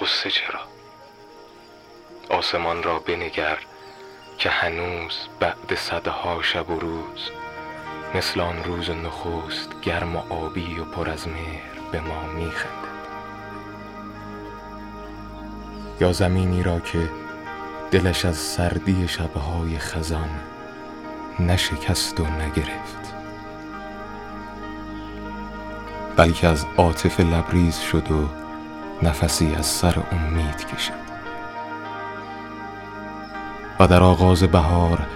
قصه چرا؟ آسمان را بنگر که هنوز بعد صدها شب و روز مثل آن روز نخست گرم و آبی و پر از مهر به ما میخندد. یا زمینی را که دلش از سردی شبهای خزان نشکست و نگرفت. بلکه از عاطف لبریز شد و نفسی از سر امید کشد و در آغاز بهار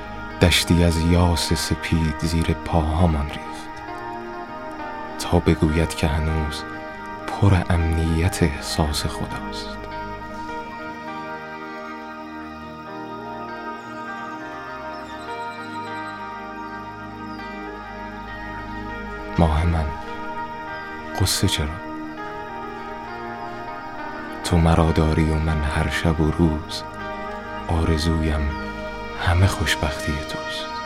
دشتی از یاس سپید زیر پاهامان ریخت تا بگوید که هنوز پر امنیت احساس خداست. ماه من قصه چرا؟ تو مرا داری و من هر شب و روز آرزویم همه خوشبختی توست.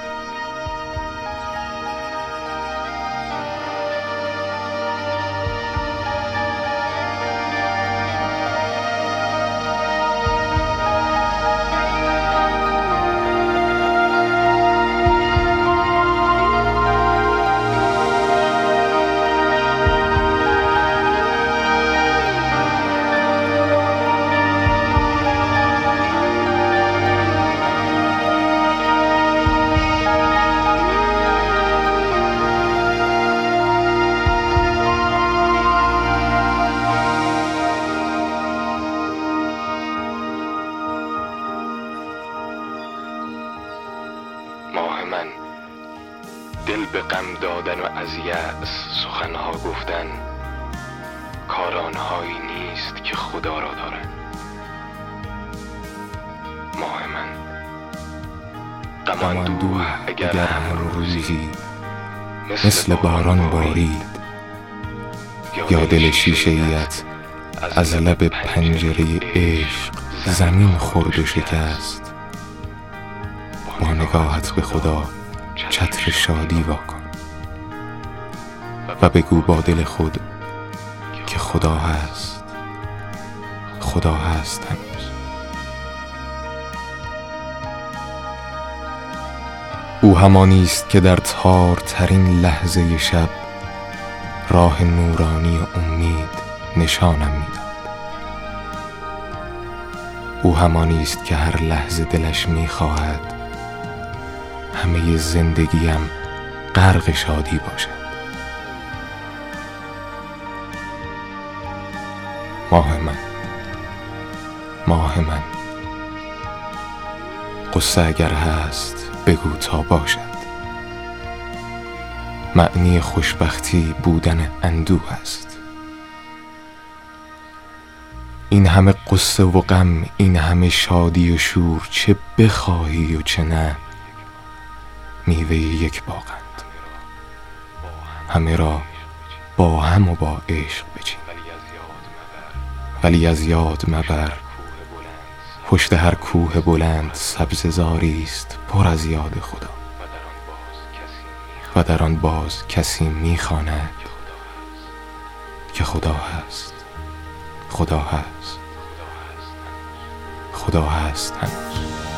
دل به غم دادن و از یأس سخنها گفتن کارانهایی نیست که خدا را دارن. ماه من. غم اندوه اگر هم روزی مثل باران بارید یا دل شیشه ایت از لب پنجره عشق زمین خورد و شکست. با نگاهت به خدا. چتر شادی واکن و بگو با دل خود که خدا هست خدا هست هنوز. او همانی است که در تارترین لحظه شب راه نورانی و امید نشانم می‌داد. او همانی است که هر لحظه دلش می‌خواهد همه زندگیم غرق شادی باشد. ماه من ماه من. قصه اگر هست بگو تا باشد. معنی خوشبختی بودن اندوه است. این همه قصه و غم این همه شادی و شور چه بخواهی و چه نه؟ میوه یک باغند. همه را با هم و با عشق بچین. ولی از یاد مبر. پشت هر کوه بلند سبز زاری است پر از یاد خدا. و در آن باز کسی می‌خواند که خدا هست. خدا هست. خدا هست هنوز.